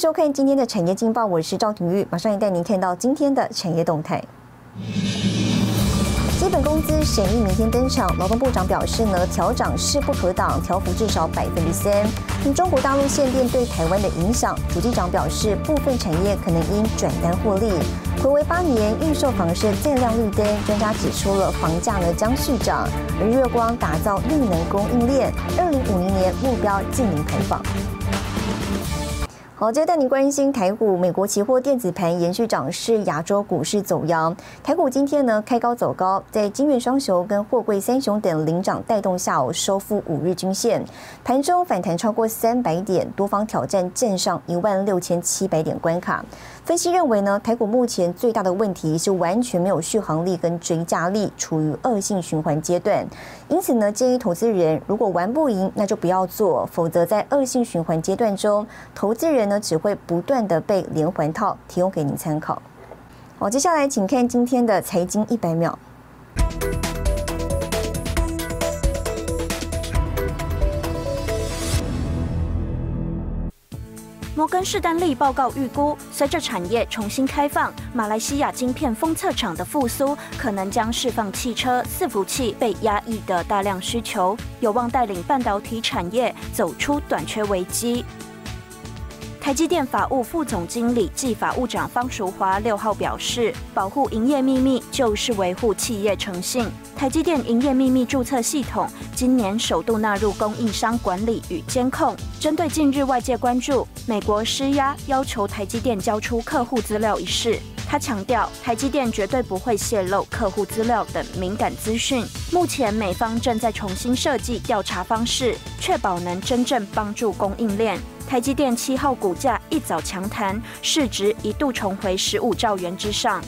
收看今天的产业劲报，我是赵廷玉，马上也带您看到今天的产业动态。基本工资审议明天登场，劳动部长表示呢，调涨势不可挡，调幅至少百分之三。中国大陆限电对台湾的影响，主机长表示，部分产业可能因转单获利。回违八年预售房市再亮绿灯，专家指出了房价呢将续涨。而月光打造绿能供应链，二零五零年目标净零排放。好，接着带您关心台股，美国期货电子盘延续涨势，亚洲股市走阳。台股今天呢开高走高，在金元双雄跟货柜三雄等领涨带动下，收复五日均线，盘中反弹超过三百点，多方挑战站上一万六千七百点关卡。分析认为呢，台股目前最大的问题是完全没有续航力跟追加力，处于恶性循环阶段。因此呢，建议投资人如果玩不赢，那就不要做，否则在恶性循环阶段中，投资人呢只会不断的被连环套。提供给您参考。好，接下来请看今天的财经一百秒。摩根士丹利报告预估，随着产业重新开放，马来西亚晶片封测厂的复苏，可能将释放汽车伺服器被压抑的大量需求，有望带领半导体产业走出短缺危机。台积电法务副总经理暨法务长方淑华六号表示，保护营业秘密就是维护企业诚信。台积电营业秘密注册系统今年首度纳入供应商管理与监控。针对近日外界关注美国施压要求台积电交出客户资料一事，他强调，台积电绝对不会泄露客户资料等敏感资讯。目前美方正在重新设计调查方式，确保能真正帮助供应链。台积电七号股价一早强弹，市值一度重回十五兆元之上。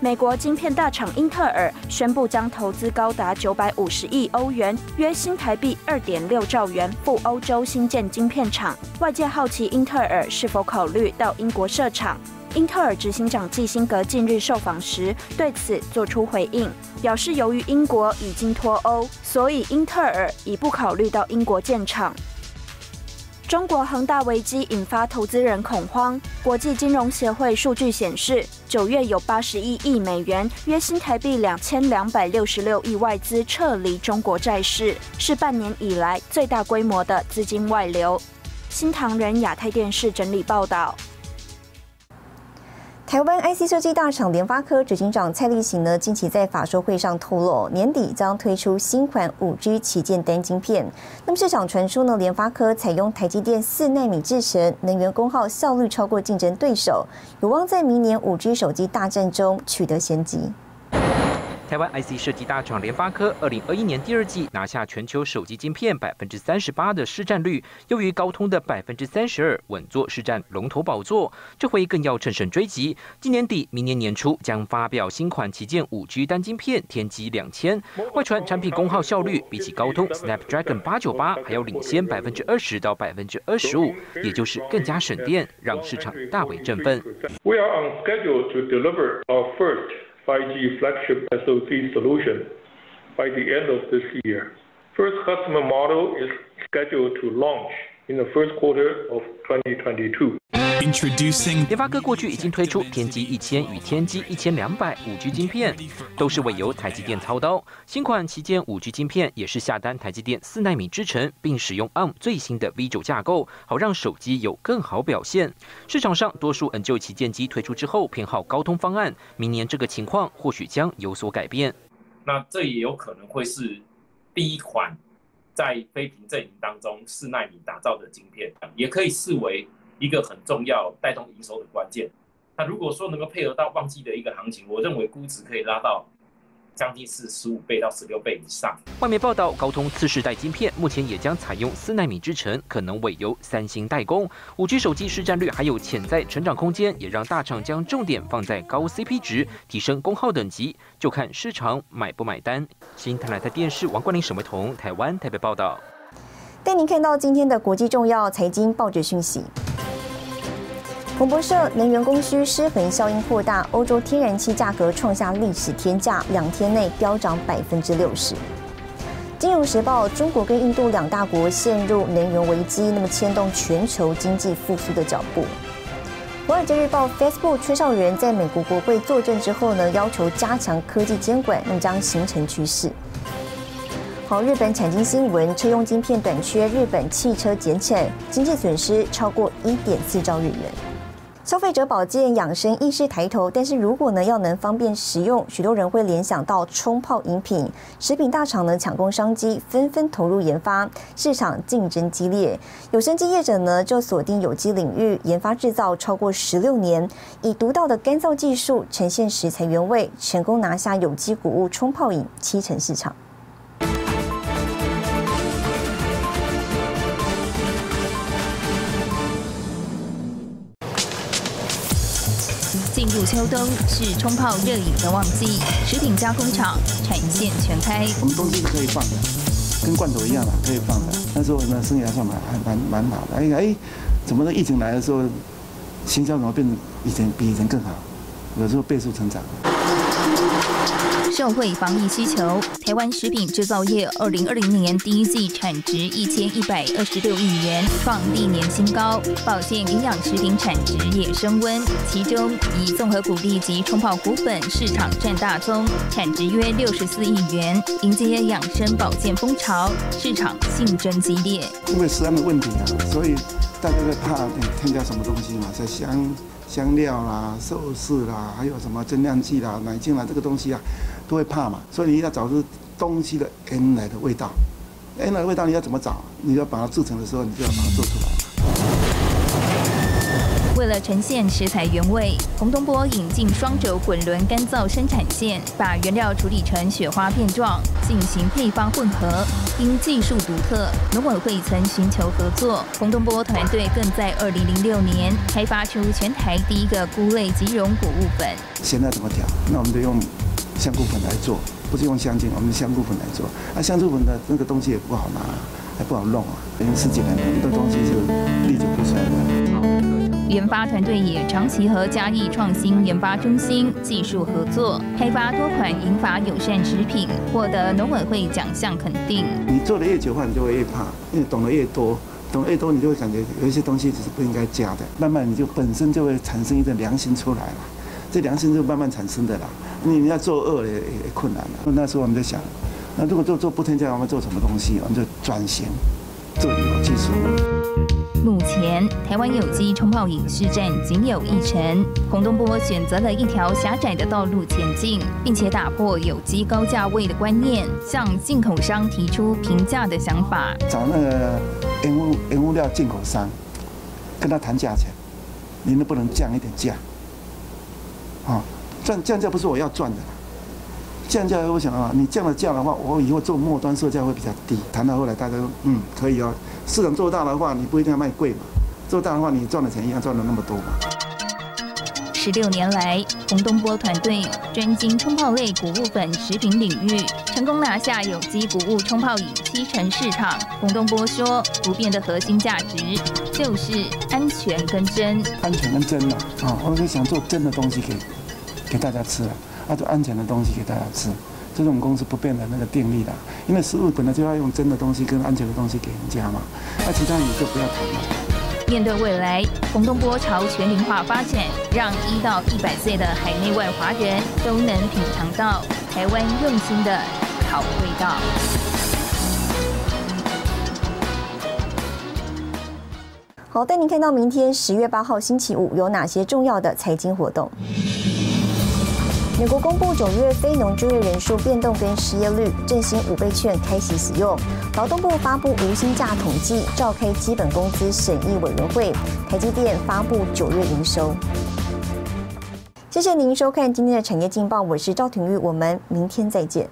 美国晶片大厂英特尔宣布将投资高达九百五十亿欧元，约新台币二点六兆元赴欧洲新建晶片厂。外界好奇英特尔是否考虑到英国设厂。英特尔执行长基辛格近日受访时对此作出回应，表示由于英国已经脱欧，所以英特尔已不考虑到英国建厂。中国恒大危机引发投资人恐慌。国际金融协会数据显示，九月有八十一亿美元（约新台币两千两百六十六亿）外资撤离中国债市，是半年以来最大规模的资金外流。新唐人亚太电视整理报道。台湾 IC 设计大厂联发科执行长蔡立行呢，近期在法说会上透露，年底将推出新款五 G 旗舰单晶片。那么市场传出呢，联发科采用台积电四纳米制程，能源功耗效率超过竞争对手，有望在明年五 G 手机大战中取得先机。台湾 IC 设计大厂联发科，二零二一年第二季拿下全球手机晶片百分之三十八的市占率，优于高通的百分之三十二，稳坐市占龙头宝座。这回更要乘胜追击，今年底、明年年初将发表新款旗舰五 G 单晶片天玑两千，外传产品功耗效率比起高通 Snapdragon 八九八还要领先百分之二十到百分之二十五，也就是更加省电，让市场大为振奋。We are on schedule to deliver our first. 5G flagship SoC solution by the end of this year. First customer model is scheduled to launch in the first quarter of 2022. Introducing 联发科过去已经推出天玑一千与天玑一千两百五 G 晶片，都是委由台积电操刀。新款旗舰五 G 晶片也是下单台积电四纳米制程，并使用 ARM 最新的 V 九架构，好让手机有更好表现。市场上多数 N 旧旗舰机推出之后，偏好高通方案，明年这个情况或许将有所改变。那这也有可能会是第一款在非屏阵营当中四纳米打造的晶片，也可以视为。一个很重要带动营收的关键。那如果说能够配合到旺季的一个行情，我认为估值可以拉到将近是十五倍到十六倍以上。外媒报道，高通次世代晶片目前也将采用四纳米制程，可能委由三星代工。五 G 手机市占率还有潜在成长空间，也让大厂将重点放在高 CP 值、提升功耗等级，就看市场买不买单。新台台电视王冠霖、沈维彤，台湾台北报道。带您看到今天的国际重要财经报纸讯息。彭博社：能源供需失衡效应扩大，欧洲天然气价格创下历史天价，两天内飙涨百分之六十。金融时报：中国跟印度两大国陷入能源危机，那么牵动全球经济复苏的脚步。华尔街日报：Facebook 缺少人在美国国会作证之后呢，要求加强科技监管，那么将形成趋势。好，日本产经新闻：车用晶片短缺，日本汽车减产，经济损失超过一点四兆日元。消费者保健养生意识抬头，但是如果呢要能方便食用，许多人会联想到冲泡饮品。食品大厂呢抢攻商机，纷纷投入研发，市场竞争激烈。有生机业者呢就锁定有机领域，研发制造超过十六年，以独到的干燥技术呈现食材原味，成功拿下有机谷物冲泡饮七成市场。进入秋冬是冲泡热饮的旺季，食品加工厂产线全开。我们东西是可以放的，跟罐头一样嘛，可以放的。那时候呢，生意还算蛮还蛮蛮好的。哎哎，怎么疫情来的时候，行销怎么变得以前比以前更好？有时候倍速成长。社会防疫需求，台湾食品制造业二零二零年第一季产值一千一百二十六亿元，创历年新高。保健营养食品产值也升温，其中以综合谷粒及冲泡谷粉市场占大宗，产值约六十四亿元，迎接养生保健风潮，市场竞争激烈。因为食安的问题啊，所以大家在怕添加什么东西嘛，在香香料啦、寿司啦，还有什么增量剂啦、奶精啦，这个东西啊。都会怕嘛，所以你要找出东西的原来的味道，原来的味道你要怎么找？你要把它制成的时候，你就要把它做出来。呈现食材原味，洪东波引进双轴滚轮干燥生产线，把原料处理成雪花片状，进行配方混合。因技术独特，农委会曾寻求合作，洪东波团队更在2006年开发出全台第一个菇类即溶谷物粉。现在怎么调？那我们就用。香菇粉来做，不是用香精，我们香菇粉来做。那香菇粉的那个东西也不好拿，还不好弄啊。等于十几年，很多东西是历久不衰的。研发团队也长期和嘉义创新研发中心技术合作，开发多款银发友善食品，获得农委会奖项肯定。你做的越久的话，你就会越怕，因为懂得越多，懂得越多，你就会感觉有一些东西只是不应该加的。慢慢你就本身就会产生一个良心出来了，这良心就慢慢产生的啦。你要做恶也也困难了。那时候我们在想，那如果做做不添加，我们做什么东西？我们就转型做有技术。目前台湾有机冲泡饮市占仅有一成。洪东波选择了一条狭窄的道路前进，并且打破有机高价位的观念，向进口商提出平价的想法。找那个原物原物料进口商，跟他谈价钱，您能不能降一点价？啊？降降价不是我要赚的，降价我想啊，你降了价的话，我以后做末端售价会比较低。谈到后来，大家说嗯可以哦，市场做大的话，你不一定要卖贵嘛，做大的话，你赚的钱一样赚了那么多嘛。十六年来，洪东波团队专精冲泡类谷物粉食品领域，成功拿下有机谷物冲泡饮七成市场。洪东波说，不变的核心价值就是安全跟真。安全跟真嘛，啊，我是想做真的东西给。给大家吃了，啊，做安全的东西给大家吃，这是我们公司不变的那个定力的。因为食物本来就要用真的东西跟安全的东西给人家嘛，那其他你就不要谈了。面对未来，洪东波朝全龄化发展，让一到一百岁的海内外华人都能品尝到台湾用心的好味道。好，带您看到明天十月八号星期五有哪些重要的财经活动。美国公布九月非农就业人数变动跟失业率，振兴五倍券开始使用。劳动部发布无薪假统计，召开基本工资审议委员会。台积电发布九月营收。谢谢您收看今天的产业劲报，我是赵廷玉，我们明天再见。